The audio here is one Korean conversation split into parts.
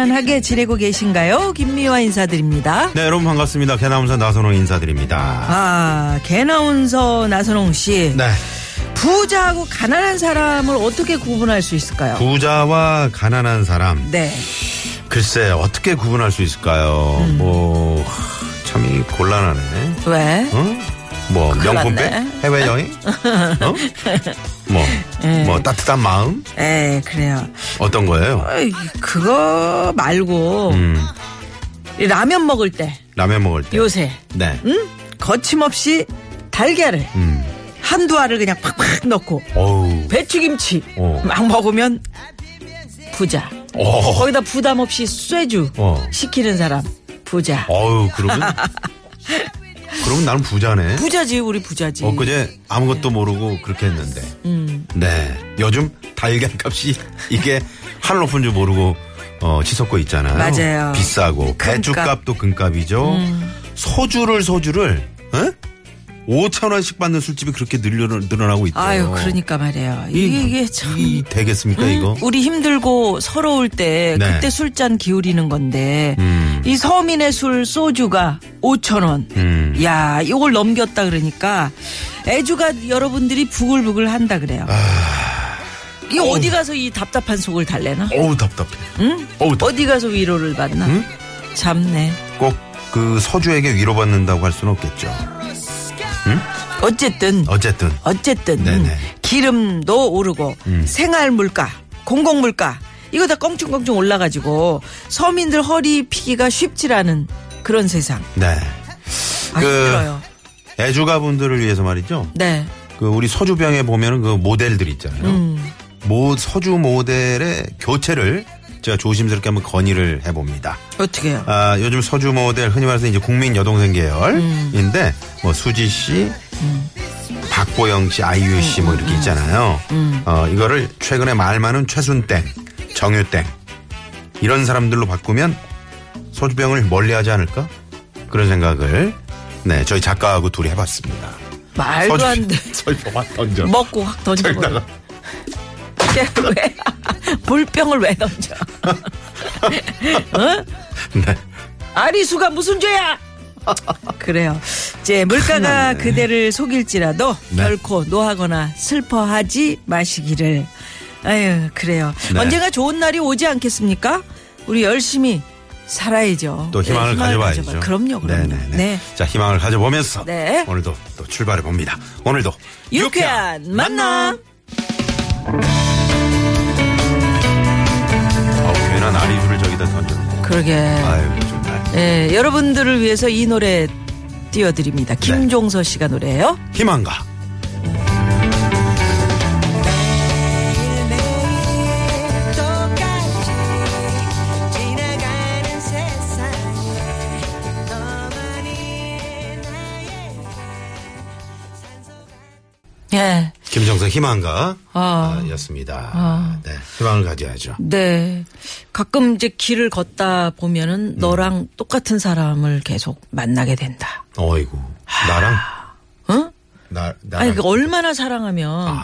편안하게 지내고 계신가요? 김미화 인사드립니다. 네 여러분 반갑습니다 개나운서 나선홍 인사드립니다 아, 개나운서 나선홍 씨. 네 부자하고 가난한 사람을 어떻게 구분할 수 있을까요? 부자와 가난한 사람 네. 글쎄 어떻게 구분할 수 있을까요 음. 뭐 참이 곤란하네 왜? 어? 뭐 명품백 났네. 해외 여행 어? 뭐, 네. 뭐 따뜻한 마음 에, 그래요. 어떤 거예요 어이, 그거 말고 음 이 라면 먹을 때 라면 먹을 때 요새 네 응? 거침없이 달걀을 음. 한두 알을 그냥 팍팍 넣고 어우 배추김치 어. 막 먹으면 부자. 어. 거기다 부담 없이 쇠주 어. 시키는 사람 부자. 어우 그러면 그러면 나는 부자네 부자지 우리 부자지. 엊그제 아무것도 모르고 그렇게 했는데. 음. 네. 요즘 달걀 값이 이게 하늘 높은 줄 모르고 어, 치솟고 있잖아요. 맞아요. 비싸고. 금값. 음. 배추값도 금값이죠. 소주를 소주를 어? 5천 원씩 받는 술집이 그렇게 늘려, 늘어나고 있대요. 아유 그러니까 말이에요. 이- 이게, 이게 참. 이 되겠습니까 이거? 우리 힘들고 서러울 때 네. 그때 술잔 기울이는 건데 음. 이 서민의 술 소주가 5천 원. 음. 야 이걸 넘겼다 그러니까 애주가 여러분들이 부글부글 한다 그래요. 아. 이 어디 가서 이 답답한 속을 달래나? 어우 답답해. 응? 어우 답. 어디 가서 위로를 받나? 응? 참네. 꼭 그 서주에게 위로받는다고 할 수는 없겠죠. 어쨌든 어쨌든. 어쨌든 네네. 기름도 오르고 음. 생활 물가, 공공 물가 이거 다 껑충껑충 올라가지고 서민들 허리 피기가 쉽질 않은 그런 세상. 네. 아 그- 힘들어요. 애주가분들을 위해서 말이죠. 네. 그 우리 서주병에 보면은 그 모델들 있잖아요. 음. 모 서주 모델의 교체를 제가 조심스럽게 한번 건의를 해봅니다. 어떻게 해요? 아, 요즘 서주 모델 흔히 말해서 이제 국민 여동생 계열인데 뭐 수지 씨, 박보영 씨, 아이유 씨 뭐 이렇게 있잖아요. 어, 이거를 최근에 말 많은 최순땡, 정유땡 이런 사람들로 바꾸면 서주병을 멀리하지 않을까? 그런 생각을 네 저희 작가하고 둘이 해봤습니다. 말도 안 돼. 확 던져. 먹고 확 던져버려. 왜? 물병을 왜 던져? 어? 네. 아리수가 무슨 죄야? 그래요. 이제 물가가 그대를 속일지라도 네. 결코 노하거나 슬퍼하지 마시기를. 아유, 그래요. 네. 언젠가 좋은 날이 오지 않겠습니까? 우리 열심히 살아야죠. 또 희망을 네, 가져봐야죠. 가져봐. 그럼요, 그럼요. 네네네. 네. 자, 희망을 가져보면서 네. 오늘도 또 출발해 봅니다. 오늘도 유쾌한 만남. 아우, 괜한 아리수를 저기다 던졌네. 그러게. 아유, 정말. 예, 여러분들을 위해서 이 노래 띄워드립니다. 네. 김종서 씨가 노래예요. 희망가. 예. 김정선 희망가. 아. 아, 였습니다. 네. 희망을 가져야죠. 네. 가끔 이제 길을 걷다 보면은 음. 너랑 똑같은 사람을 계속 만나게 된다. 어이구. 나랑? 어? 나, 나랑. 아니, 그 얼마나 사랑하면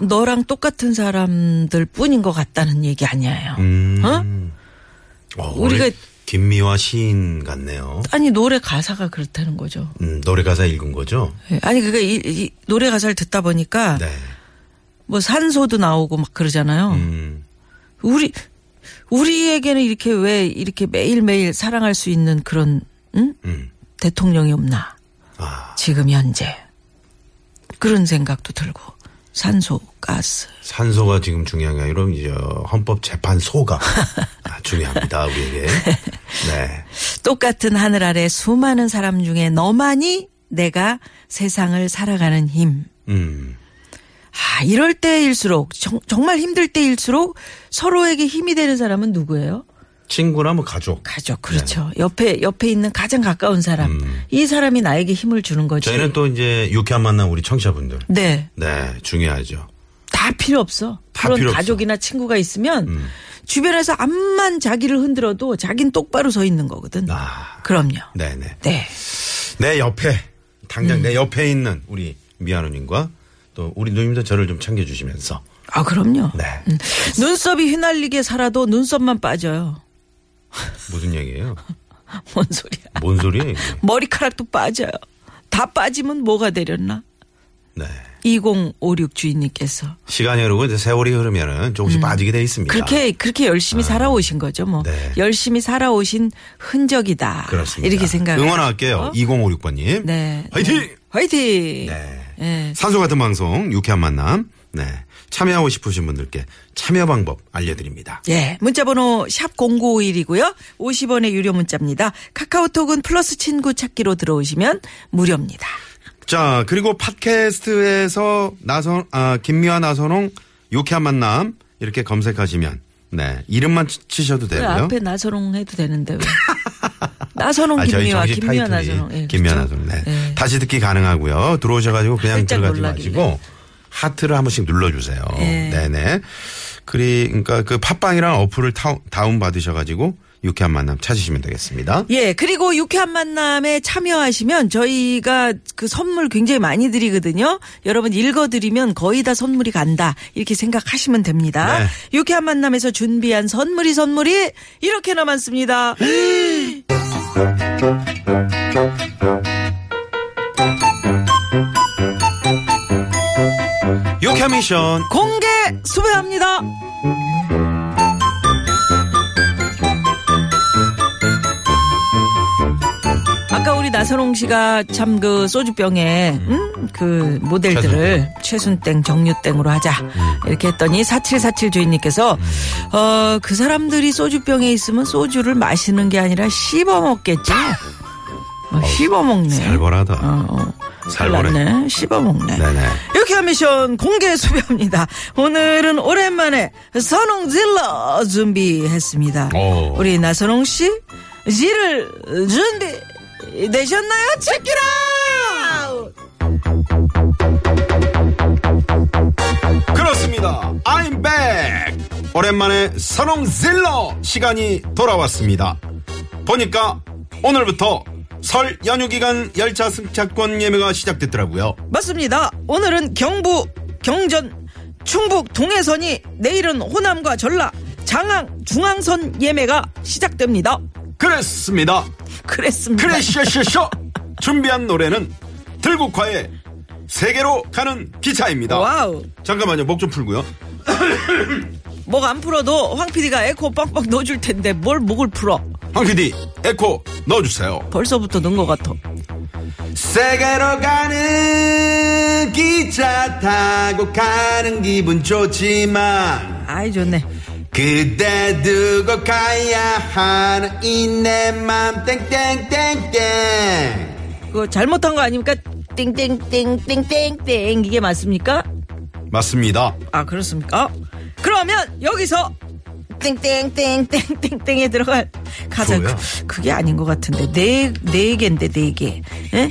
너랑 똑같은 사람들 뿐인 것 같다는 얘기 아니에요. 음. 어? 우리가- 우리가. 김미화 시인 같네요. 아니, 노래 가사가 그렇다는 거죠. 음, 노래 가사 읽은 거죠? 예. 아니, 그니까 이, 이 노래 가사를 듣다 보니까 네. 뭐 산소도 나오고 막 그러잖아요. 음. 우리 우리에게는 이렇게 왜 이렇게 매일 매일 사랑할 수 있는 그런 응? 음. 대통령이 없나? 아. 지금 현재 그런 생각도 들고 산소, 가스. 산소가 지금 중요한 게 아니라 이제 헌법재판소가 아, 중요합니다 우리에게. 네. 똑같은 하늘 아래 수많은 사람 중에 너만이 내가 세상을 살아가는 힘. 음. 아, 이럴 때일수록 정, 정말 힘들 때일수록 서로에게 힘이 되는 사람은 누구예요? 친구나 뭐 가족. 가족. 그렇죠. 옆에 옆에 있는 가장 가까운 사람. 이 사람이 나에게 힘을 주는. 음. 저희는 또 이제 유쾌한 만남 우리 청취자분들. 네. 네, 중요하죠. 다 필요 없어. 다 그런 필요 없어. 음. 가족이나 친구가 있으면 주변에서 암만 자기를 흔들어도 자기는 똑바로 서 있는 거거든. 아. 그럼요. 네네. 네. 내 옆에 당장 음. 내 옆에 있는 우리 미아누님과 또 우리 누님도 저를 좀 챙겨주시면서 아, 그럼요. 네 음. 눈썹이 휘날리게 살아도 눈썹만 빠져요. 무슨 얘기예요? 뭔 소리야. 뭔 소리예요? 머리카락도 빠져요. 다 빠지면 뭐가 되렸나? 네 2056 주인님께서. 시간이 흐르고 이제 세월이 흐르면은 조금씩 빠지게 돼 있습니다. 음. 그렇게, 그렇게 열심히 살아오신 거죠, 뭐. 네. 열심히 살아오신 흔적이다. 그렇습니다. 이렇게 생각. 응원할게요. 2056번 님. 네. 화이팅! 네. 화이팅! 네. 예. 산소 같은 방송 유쾌한 만남. 네. 참여하고 싶으신 분들께 참여 방법 알려드립니다. 예, 문자번호 샵 0951이고요. 50원의 유료 문자입니다. 카카오톡은 플러스 친구 찾기로 들어오시면 무료입니다. 자, 그리고 팟캐스트에서 나선, 아, 김미화 나선홍 유쾌한 만남 이렇게 검색하시면 네. 이름만 치- 치셔도 왜 되고요. 앞에 나선홍 해도 되는데 왜? 나선홍 아, 김미화, 김미화 타이틀이 나선홍. 예, 김미화 그렇죠? 나선홍. 네. 예. 다시 듣기 가능하고요. 들어오셔가지고 그냥 들어가지 놀라길래. 마시고 하트를 한 번씩 눌러주세요. 예. 네네. 그리, 그러니까 그 팟빵이랑 어플을 타, 다운 받으셔가지고 유쾌한 만남 찾으시면 되겠습니다. 예, 그리고 유쾌한 만남에 참여하시면 저희가 그 선물 굉장히 많이 드리거든요. 여러분 읽어드리면 거의 다 선물이 간다. 이렇게 생각하시면 됩니다. 네. 유쾌한 만남에서 준비한 선물이 선물이 이렇게나 많습니다. 유쾌한 미션. 공개 수배합니다. 우리 나선홍 씨가 참 그 소주병에 음? 그 모델들을 최순땡 정유땡으로 하자 이렇게 했더니 4747 주인님께서 어 그 사람들이 소주병에 있으면 소주를 마시는 게 아니라 씹어 먹겠지. 어, 씹어 먹네. 살벌하다. 어, 어. 살벌해. 씹어 먹네. 네네. 이렇게 미션 공개 수배합니다. 오늘은 오랜만에 선홍 질러 준비했습니다. 오. 우리 나선홍 씨 질을 준비 되셨나요? 체키라! 그렇습니다. I'm back. 오랜만에 선홍 질러 시간이 돌아왔습니다. 보니까 오늘부터 설 연휴 기간 열차 승차권 예매가 시작됐더라고요. 맞습니다. 오늘은 경부, 경전, 충북 동해선이 내일은 호남과 전라, 장항, 중앙선 예매가 시작됩니다. 그랬습니다. 그랬습니다. 그래서서서 준비한 노래는 들국화의 세계로 가는 기차입니다. 와우. 잠깐만요. 목 좀 풀고요. 목 안 풀어도 황 PD가 에코 빡빡 넣어줄 텐데 뭘 목을 풀어? 황 PD 에코 넣어주세요. 벌써부터 넣은 것 같아. 세계로 가는 기차 타고 가는 기분 좋지만 아이 좋네. 그대 두고 가야 하는 이내맘 땡땡땡땡 그거 잘못한 거 아닙니까? 땡땡땡땡땡땡 이게 맞습니까? 맞습니다. 아 그렇습니까? 그러면 여기서 땡땡땡땡땡땡에 들어갈 가사? 그, 그게 아닌 것 같은데 네 네 개인데 네 개. 예?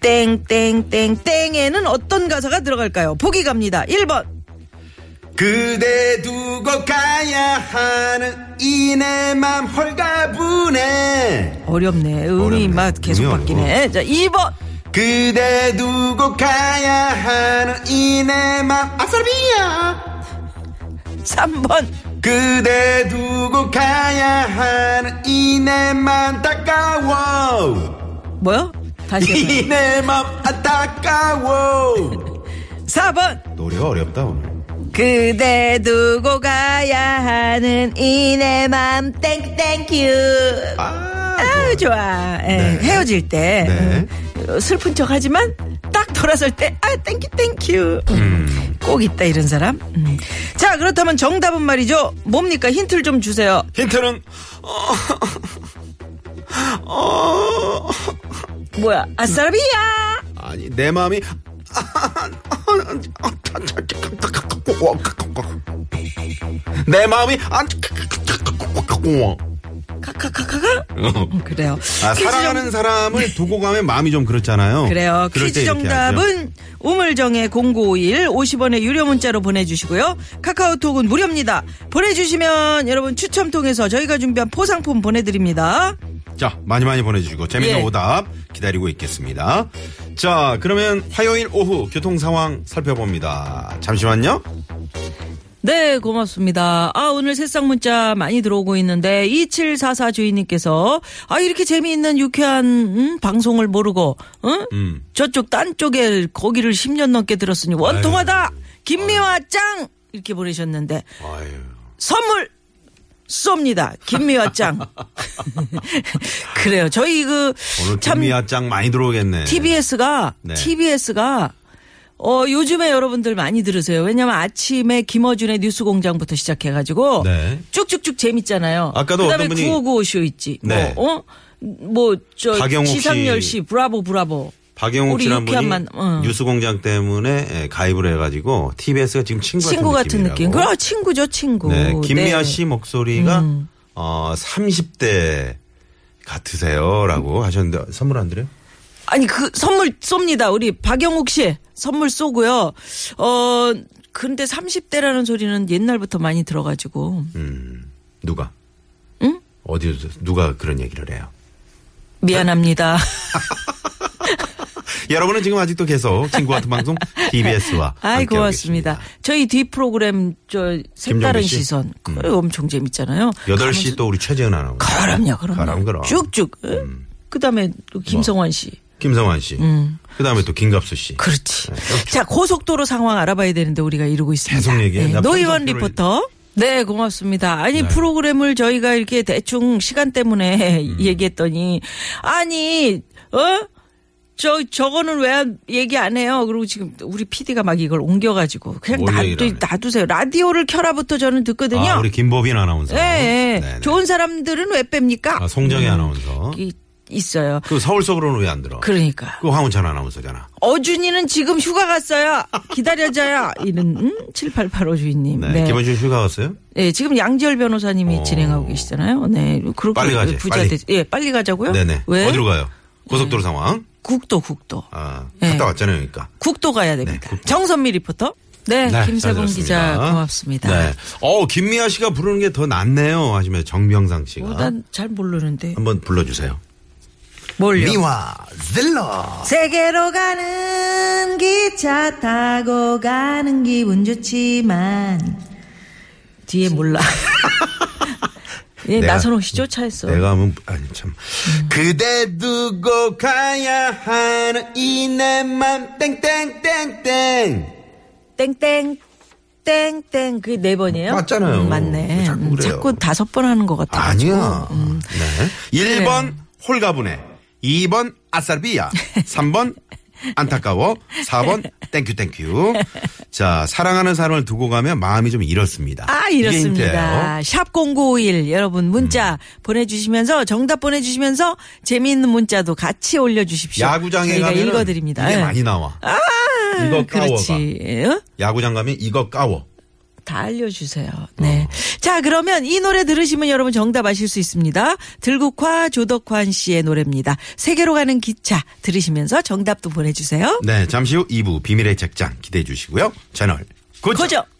땡땡땡땡에는 어떤 가사가 들어갈까요? 보기 갑니다. 1번 그대 두 고 가야 하는 이 내 맘 홀가분해 어렵네. 음이 어렵네. 막 계속 음이 바뀌네. 자 2번 그대 두고 가야 하는 이 내 맘 아싸비야 3번 그대 두고 가야 하는 이 내 맘 따가워 뭐요? 다시 해봐요. 이내 맘 안타까워 4번 노래가 어렵다 오늘 그대 두고 가야 하는 이내 맘. 땡땡큐 아, 아유 좋아. 예, 네. 헤어질 때. 네. 음, 슬픈 척 하지만 딱 돌아설 때 아 thank you thank you 음. 꼭 있다 이런 사람. 음. 자 그렇다면 정답은 말이죠. 뭡니까? 힌트를 좀 주세요. 힌트는 어, 뭐야? 아싸비야! 아니 내 마음이 내 마음이 안 카카카카가? 그래요. 아, 사랑하는 사람을 두고 가면 마음이 좀 그렇잖아요. 그래요. 퀴즈. 정답은 우물정의 0951 50원의 유료 문자로 보내주시고요. 카카오톡은 무료입니다. 보내주시면 여러분 추첨 통해서 저희가 준비한 포상품 보내드립니다. 자, 많이 많이 보내주시고 재밌는 예. 오답 기다리고 있겠습니다. 자, 그러면 화요일 오후 교통 상황 살펴봅니다. 잠시만요. 네, 고맙습니다. 아, 오늘 새싹 문자 많이 들어오고 있는데, 2744 주인님께서, 아, 이렇게 재미있는 유쾌한, 음, 방송을 모르고, 응? 음. 저쪽 딴 쪽에 거기를 10년 넘게 들었으니 원통하다! 김미화 짱! 이렇게 보내셨는데, 아유. 선물 쏩니다. 김미화 짱. 그래요. 저희 그, 오늘 참, 김미아 짱 많이 들어오겠네. TBS가 네. TBS가 어 요즘에 여러분들 많이 들으세요. 왜냐면 아침에 김어준의 뉴스 공장부터 시작해가지고 네. 쭉쭉쭉 재밌잖아요. 아까도 그다음에 어떤 분이- 955쇼 있지. 네. 뭐, 어? 뭐저 박영욱 씨. 지상열 씨 브라보 브라보. 박영욱 우리 씨란 분이 만- 어. 뉴스공장 때문에 예, 가입을 해가지고 TBS가 지금 친구 같은 친구 같은 느낌. 그럼 친구죠 친구. 네, 김미아 네. 씨 목소리가 음. 어 30대 같으세요라고 하셨는데 선물 안 드려요? 아니 그 선물 쏩니다. 우리 박영욱 씨 선물 쏘고요. 어 근데 30대라는 소리는 옛날부터 많이 들어가지고 음, 누가? 응? 어디서 누가 그런 얘기를 해요? 미안합니다. 여러분은 지금 아직도 계속 친구 같은 방송 TBS와 아이 고맙습니다. 저희 뒤 프로그램 저 색다른 김종배 씨? 음. 시선 엄청 재밌잖아요. 8시 또 우리 최재은 아나운서. 그럼요, 그럼요. 그럼, 그럼. 쭉쭉. 그다음에 또 김성환 씨. 김성환 씨. 그다음에 또 김갑수 씨. 음. 그렇지. 네. 자 고속도로 상황 알아봐야 되는데 우리가 이러고 있습니다. 계속 얘기해. 나 노희원 리포터. 네, 고맙습니다. 아니, 네. 프로그램을 저희가 이렇게 대충 시간 때문에 음. 얘기했더니, 아니, 어? 저, 저거는 왜 안- 얘기 안 해요? 그리고 지금 우리 PD가 막 이걸 옮겨가지고, 그냥 뭘 놔두? 놔두세요. 라디오를 켜라부터 저는 듣거든요. 아, 우리 김보빈 아나운서. 예, 예. 네네. 좋은 사람들은 왜 뺍니까? 아, 송정희 아나운서. 이- 있어요. 그 서울 서울은 왜안 들어? 그러니까. 그 황운찬 아나운서잖아. 어준이는 지금 휴가 갔어요. 기다려줘요. 이는, 음? 7885 주인님. 네. 네. 김원준 휴가 갔어요? 네, 지금 양지열 변호사님이 어. 진행하고 계시잖아요. 네. 그렇게 빨리 가지, 부자 빨리. 되 예, 빨리 가자고요? 네네. 왜? 어디로 가요? 고속도로 상황. 국도, 국도. 아, 네. 갔다 왔잖아요, 그러니까. 국도 가야 됩니다. 네, 국도. 정선미 리포터. 네, 네, 잘 김세봉. 기자 고맙습니다. 네. 어, 김미아 씨가 부르는 게 더 낫네요. 하시면 정병상 씨가. 어, 난잘 모르는데. 한번 불러주세요. 뭘요? 미와 질러. 세계로 가는 기차 타고 가는 기분 좋지만 뒤에 몰라. 예, 내가- 나선홍 씨 쫓아했어. 내가 하면 아니 참 음. 그대 두고 가야 하는 이 내 맘 땡땡땡땡 땡땡 땡땡 그게 네 번이에요? 맞잖아요. 음, 맞네. 왜 자꾸 음, 그래요? 자꾸 다섯 번 하는 것 같아. 아니야. 음. 네. 1번 홀가분해 2번 아싸비야 3번 안타까워 4번 thank you thank you 자 사랑하는 사람을 두고 가면 마음이 좀 이렇습니다. 아, 이게 이렇습니다. 샵 0951 여러분 문자 음. 보내 주시면서 정답 보내 주시면서 재미있는 문자도 같이 올려 주십시오. 야구장에 저희가 가면 읽어 드립니다. 이게 예. 많이 나와. 이거 까워가. 그렇지. 어? 야구장 가면 이거 까워. 다 알려주세요. 어. 네. 자, 그러면 이 노래 들으시면 여러분 정답 아실 수 있습니다. 들국화 조덕환 씨의 노래입니다. 세계로 가는 기차 들으시면서 정답도 보내주세요. 네, 잠시 후 2부 비밀의 책장 기대해 주시고요. 채널 고정. 고정.